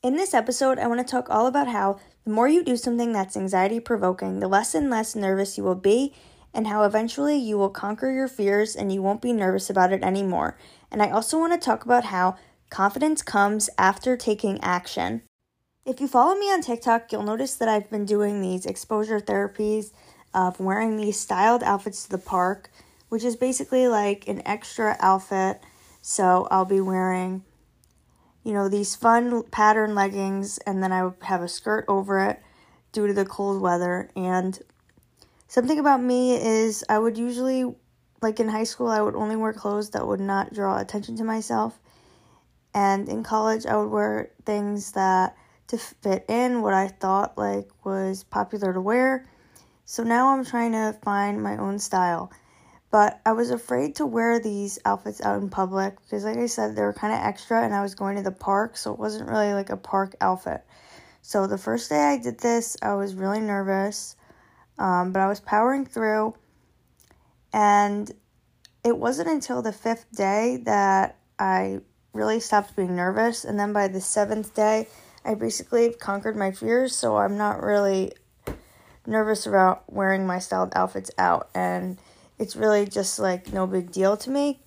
In this episode, I want to talk all about how the more you do something that's anxiety provoking, the less and less nervous you will be, and how eventually you will conquer your fears and you won't be nervous about it anymore. And I also want to talk about how confidence comes after taking action. If you follow me on TikTok, you'll notice that I've been doing these exposure therapies of wearing these styled outfits to the park, which is basically like an extra outfit. So I'll be wearing, you know, these fun pattern leggings, and then I would have a skirt over it due to the cold weather. And something about me is I would usually, like in high school, I would only wear clothes that would not draw attention to myself. And in college, I would wear things that to fit in what I thought like was popular to wear. So now I'm trying to find my own style. But I was afraid to wear these outfits out in public because, like I said, they were kind of extra and I was going to the park, so it wasn't really like a park outfit. So the first day I did this, I was really nervous, um, but I was powering through. And it wasn't until the fifth day that I really stopped being nervous. And then by the seventh day, I basically conquered my fears, so I'm not really nervous about wearing my styled outfits out. And it's really just like no big deal to me.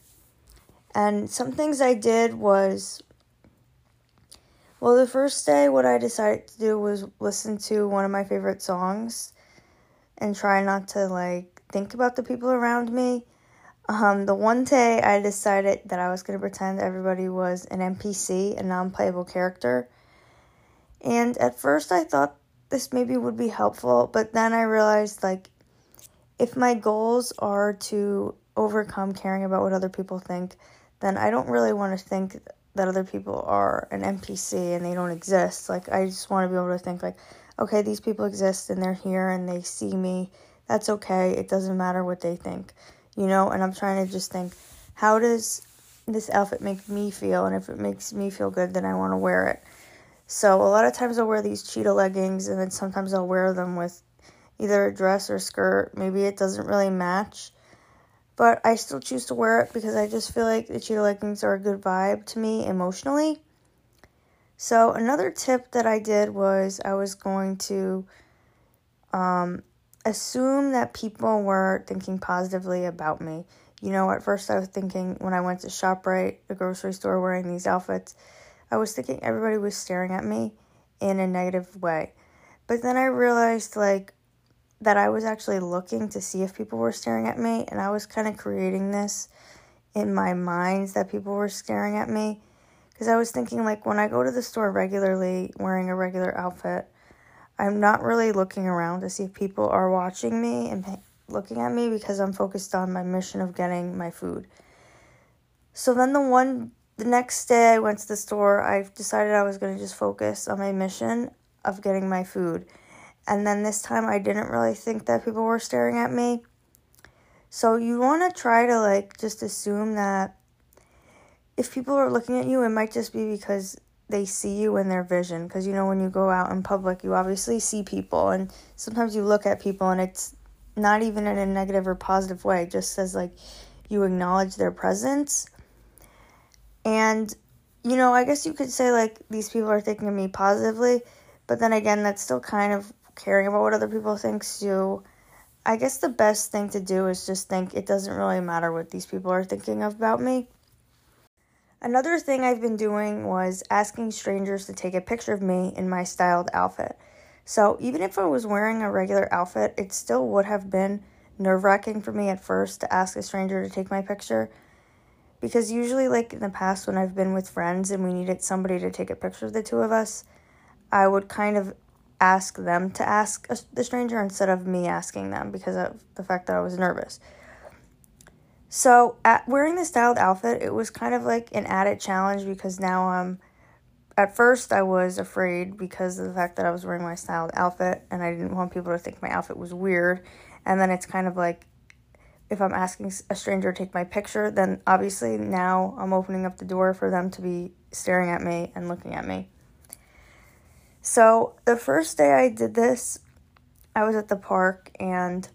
And some things I did was well, the first day, what I decided to do was listen to one of my favorite songs and try not to like think about the people around me. Um, the one day I decided that I was going to pretend everybody was an NPC, a non playable character. And at first I thought this maybe would be helpful, but then I realized like if my goals are to overcome caring about what other people think, then I don't really want to think that other people are an NPC and they don't exist. Like I just want to be able to think like, okay, these people exist and they're here and they see me. That's okay. It doesn't matter what they think. You know, and I'm trying to just think, how does this outfit make me feel? And if it makes me feel good, then I want to wear it. So a lot of times I'll wear these cheetah leggings and then sometimes I'll wear them with either a dress or skirt. Maybe it doesn't really match, but I still choose to wear it because I just feel like the cheetah leggings are a good vibe to me emotionally. So, another tip that I did was I was going to um, assume that people were thinking positively about me. You know, at first I was thinking when I went to ShopRite, the grocery store, wearing these outfits, I was thinking everybody was staring at me in a negative way. But then I realized, like, that I was actually looking to see if people were staring at me, and I was kind of creating this in my mind that people were staring at me. Because I was thinking, like, when I go to the store regularly wearing a regular outfit, I'm not really looking around to see if people are watching me and looking at me because I'm focused on my mission of getting my food. So then the one, the next day I went to the store, I decided I was going to just focus on my mission of getting my food. And then this time I didn't really think that people were staring at me. So you want to try to like just assume that if people are looking at you, it might just be because they see you in their vision. Because you know, when you go out in public, you obviously see people, and sometimes you look at people and it's not even in a negative or positive way, it just says like you acknowledge their presence. And you know, I guess you could say like these people are thinking of me positively, but then again, that's still kind of caring about what other people think So I guess the best thing to do is just think it doesn't really matter what these people are thinking about me. Another thing I've been doing was asking strangers to take a picture of me in my styled outfit. So even if I was wearing a regular outfit, it still would have been nerve wracking for me at first to ask a stranger to take my picture. Because usually, like in the past, when I've been with friends and we needed somebody to take a picture of the two of us, I would kind of ask them to ask a, the stranger instead of me asking them because of the fact that I was nervous. So, at wearing the styled outfit, it was kind of like an added challenge because now I'm. At first, I was afraid because of the fact that I was wearing my styled outfit and I didn't want people to think my outfit was weird. And then it's kind of like if I'm asking a stranger to take my picture, then obviously now I'm opening up the door for them to be staring at me and looking at me. So the first day I did this, I was at the park and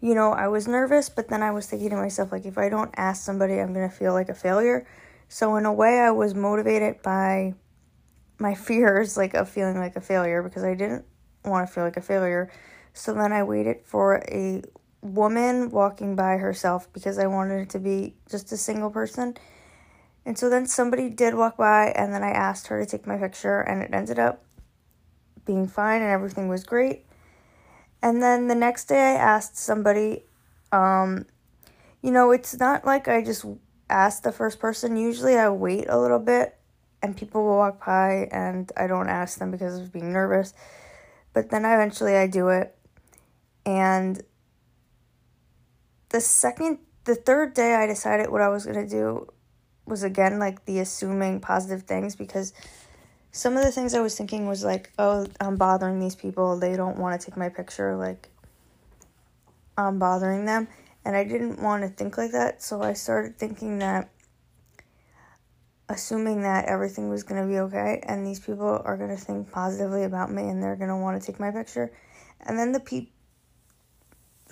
you know, I was nervous, but then I was thinking to myself like if I don't ask somebody, I'm going to feel like a failure. So in a way I was motivated by my fears like of feeling like a failure because I didn't want to feel like a failure. So then I waited for a woman walking by herself because I wanted it to be just a single person. And so then somebody did walk by, and then I asked her to take my picture, and it ended up being fine, and everything was great. And then the next day, I asked somebody, um, you know, it's not like I just ask the first person. Usually I wait a little bit and people will walk by and I don't ask them because of being nervous. But then eventually I do it. And the second, the third day I decided what I was going to do was again like the assuming positive things because some of the things I was thinking was like, oh, I'm bothering these people. They don't want to take my picture. Like, I'm bothering them. And I didn't want to think like that. So I started thinking that, assuming that everything was going to be okay and these people are going to think positively about me and they're going to want to take my picture. And then the people,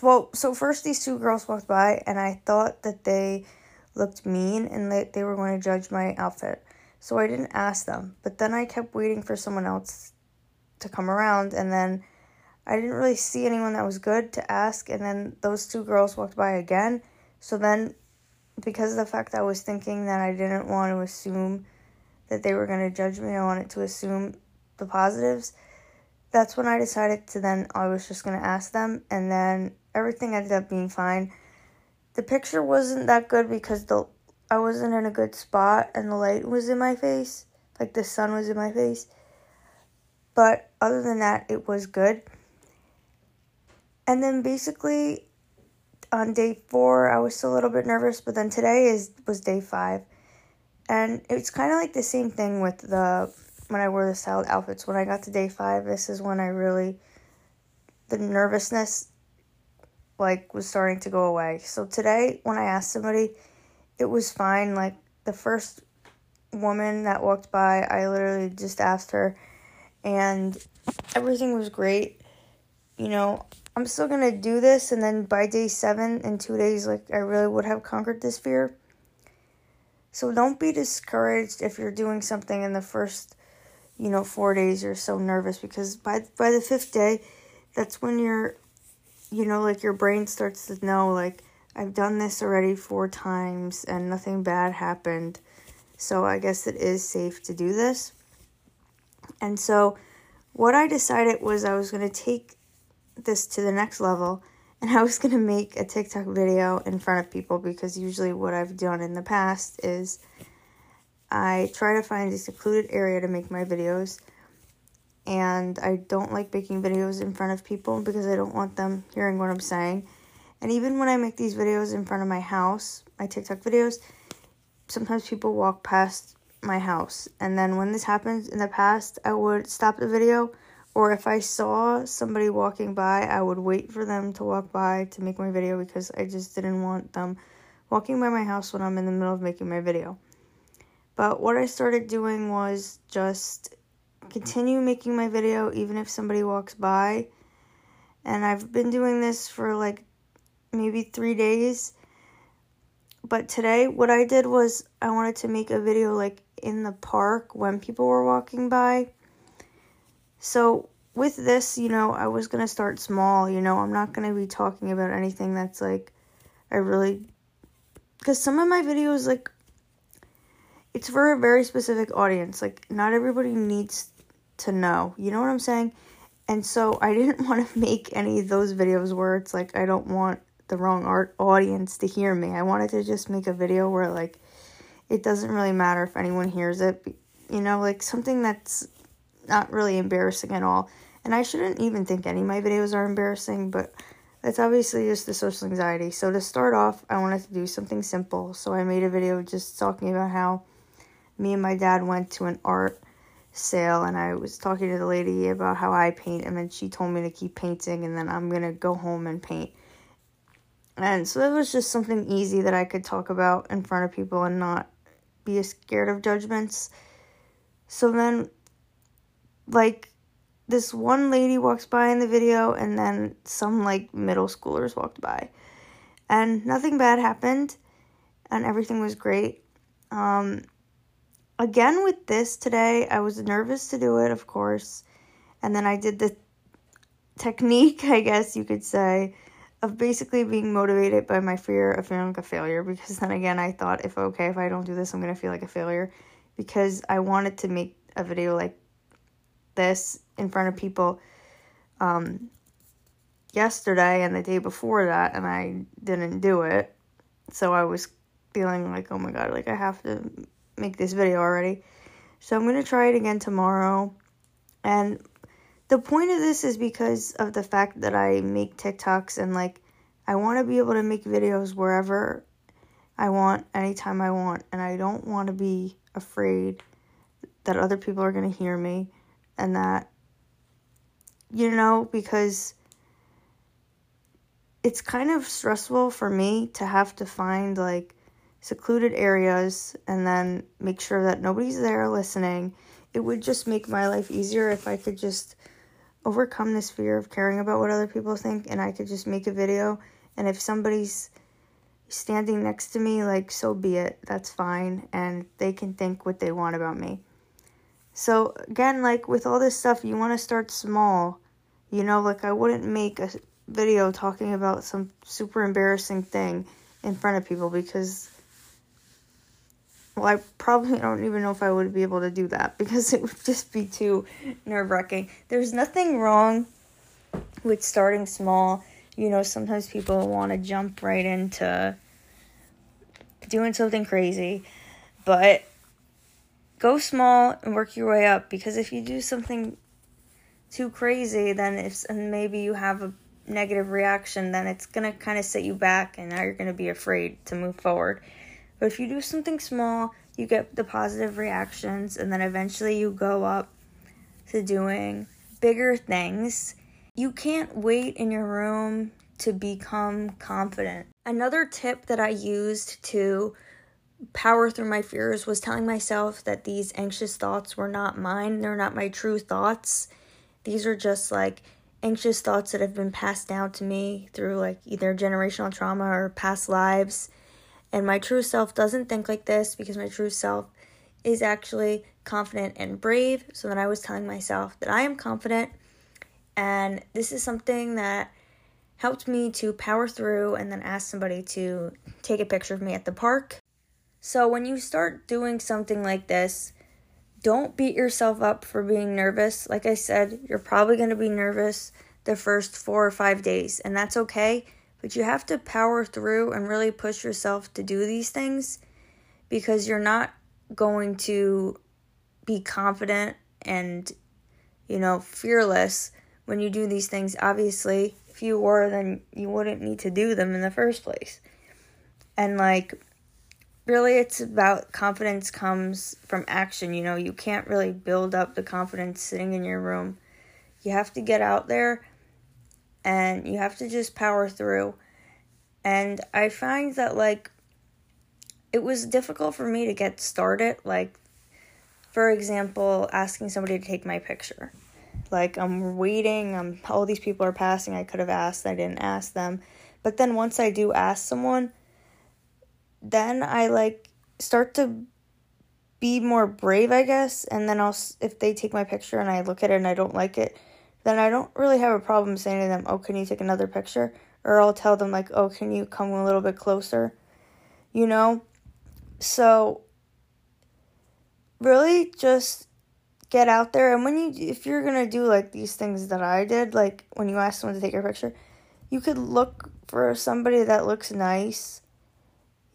well, so first these two girls walked by and I thought that they looked mean and that they were going to judge my outfit. So I didn't ask them. But then I kept waiting for someone else to come around and then I didn't really see anyone that was good to ask, and then those two girls walked by again. So then, because of the fact I was thinking that I didn't want to assume that they were going to judge me, I wanted to assume the positives. That's when I decided to then, I was just going to ask them, and then everything ended up being fine. The picture wasn't that good because the I wasn't in a good spot and the light was in my face, like the sun was in my face. But other than that, it was good. And then basically on day four, I was still a little bit nervous, but then today is was day five, and it's kind of like the same thing with the when I wore the styled outfits. When I got to day five, this is when I really the nervousness like was starting to go away. So today, when I asked somebody, it was fine. Like the first woman that walked by, I literally just asked her, and everything was great. You know, I'm still gonna do this, and then by day seven, in two days, like I really would have conquered this fear. So don't be discouraged if you're doing something in the first, you know, four days you're so nervous because by by the fifth day, that's when you're, you know, like your brain starts to know like I've done this already four times and nothing bad happened, so I guess it is safe to do this. And so, what I decided was I was gonna take this to the next level and I was going to make a TikTok video in front of people because usually what I've done in the past is I try to find a secluded area to make my videos and I don't like making videos in front of people because I don't want them hearing what I'm saying. And even when I make these videos in front of my house, my TikTok videos, sometimes people walk past my house. And then when this happens in the past, I would stop the video or if I saw somebody walking by, I would wait for them to walk by to make my video because I just didn't want them walking by my house when I'm in the middle of making my video. But what I started doing was just Mm-hmm. continue making my video even if somebody walks by. And I've been doing this for like maybe three days. But today, what I did was I wanted to make a video like in the park when people were walking by so with this, you know, I was going to start small, you know, I'm not going to be talking about anything that's like I really cuz some of my videos like it's for a very specific audience. Like not everybody needs to know. You know what I'm saying? And so I didn't want to make any of those videos where it's like I don't want the wrong art audience to hear me. I wanted to just make a video where like it doesn't really matter if anyone hears it. You know, like something that's not really embarrassing at all. And I shouldn't even think any of my videos are embarrassing, but it's obviously just the social anxiety. So to start off, I wanted to do something simple. So I made a video just talking about how me and my dad went to an art sale and I was talking to the lady about how I paint and then she told me to keep painting and then I'm going to go home and paint. And so it was just something easy that I could talk about in front of people and not be scared of judgments. So then like this one lady walks by in the video and then some like middle schoolers walked by and nothing bad happened and everything was great um again with this today, I was nervous to do it, of course. And then I did the technique, I guess you could say, of basically being motivated by my fear of feeling like a failure. Because then again, I thought, if okay, if I don't do this, I'm going to feel like a failure. Because I wanted to make a video like this in front of people um, yesterday and the day before that, and I didn't do it. So I was feeling like, oh my god, like I have to make this video already. So I'm going to try it again tomorrow. And the point of this is because of the fact that I make TikToks and like I want to be able to make videos wherever I want, anytime I want, and I don't want to be afraid that other people are going to hear me and that you know because it's kind of stressful for me to have to find like secluded areas and then make sure that nobody's there listening. It would just make my life easier if I could just overcome this fear of caring about what other people think and I could just make a video. And if somebody's standing next to me like so be it. That's fine and they can think what they want about me. So again like with all this stuff you want to start small. You know like I wouldn't make a video talking about some super embarrassing thing in front of people because well, I probably don't even know if I would be able to do that because it would just be too nerve wracking. There's nothing wrong with starting small. You know, sometimes people want to jump right into doing something crazy, but go small and work your way up because if you do something too crazy, then if and maybe you have a negative reaction, then it's gonna kind of set you back, and now you're gonna be afraid to move forward. But if you do something small, you get the positive reactions, and then eventually you go up to doing bigger things. You can't wait in your room to become confident. Another tip that I used to power through my fears was telling myself that these anxious thoughts were not mine, they're not my true thoughts. These are just like anxious thoughts that have been passed down to me through like either generational trauma or past lives. And my true self doesn't think like this because my true self is actually confident and brave. So then I was telling myself that I am confident. And this is something that helped me to power through and then ask somebody to take a picture of me at the park. So when you start doing something like this, don't beat yourself up for being nervous. Like I said, you're probably going to be nervous the first four or five days, and that's okay. But you have to power through and really push yourself to do these things because you're not going to be confident and, you know, fearless when you do these things. Obviously, if you were, then you wouldn't need to do them in the first place. And, like, really it's about confidence comes from action you know you can't really build up the confidence sitting in your room you have to get out there and you have to just power through. And i find that like it was difficult for me to get started like for example asking somebody to take my picture. Like i'm waiting i'm all these people are passing i could have asked i didn't ask them. But then once i do ask someone then I like start to be more brave, I guess. And then I'll, if they take my picture and I look at it and I don't like it, then I don't really have a problem saying to them, oh, can you take another picture? Or I'll tell them, like, oh, can you come a little bit closer? You know? So, really just get out there. And when you, if you're going to do like these things that I did, like when you ask someone to take your picture, you could look for somebody that looks nice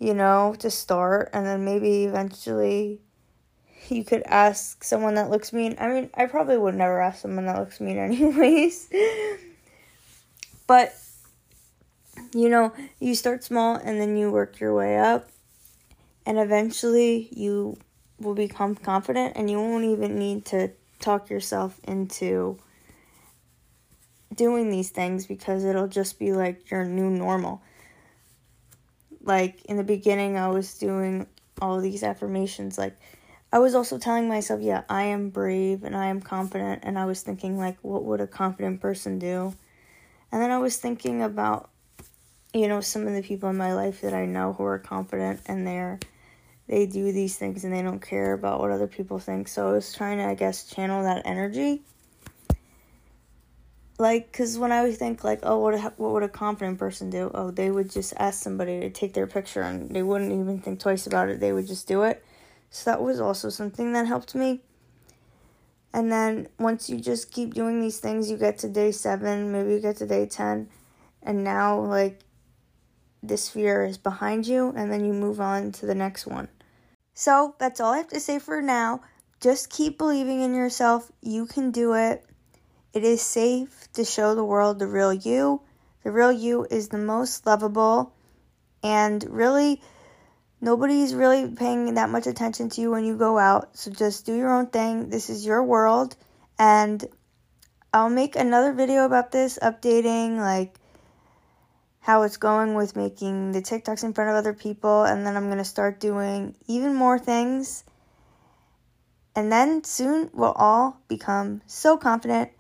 you know, to start, and then maybe eventually you could ask someone that looks mean. I mean, I probably would never ask someone that looks mean, anyways. but, you know, you start small and then you work your way up, and eventually you will become confident, and you won't even need to talk yourself into doing these things because it'll just be like your new normal like in the beginning I was doing all these affirmations like I was also telling myself, yeah, I am brave and I am confident and I was thinking like what would a confident person do? And then I was thinking about you know some of the people in my life that I know who are confident and they're they do these things and they don't care about what other people think. So I was trying to, I guess, channel that energy. Like, cause when I would think like, oh, what what would a confident person do? Oh, they would just ask somebody to take their picture and they wouldn't even think twice about it. They would just do it. So that was also something that helped me. And then once you just keep doing these things, you get to day seven, maybe you get to day 10, and now, like, this fear is behind you, and then you move on to the next one. So that's all I have to say for now. Just keep believing in yourself. You can do it. It is safe to show the world the real you. The real you is the most lovable, and really, nobody's really paying that much attention to you when you go out. So just do your own thing. This is your world, and I'll make another video about this, updating like how it's going with making the TikToks in front of other people, and then I'm gonna start doing even more things. And then soon we'll all become so confident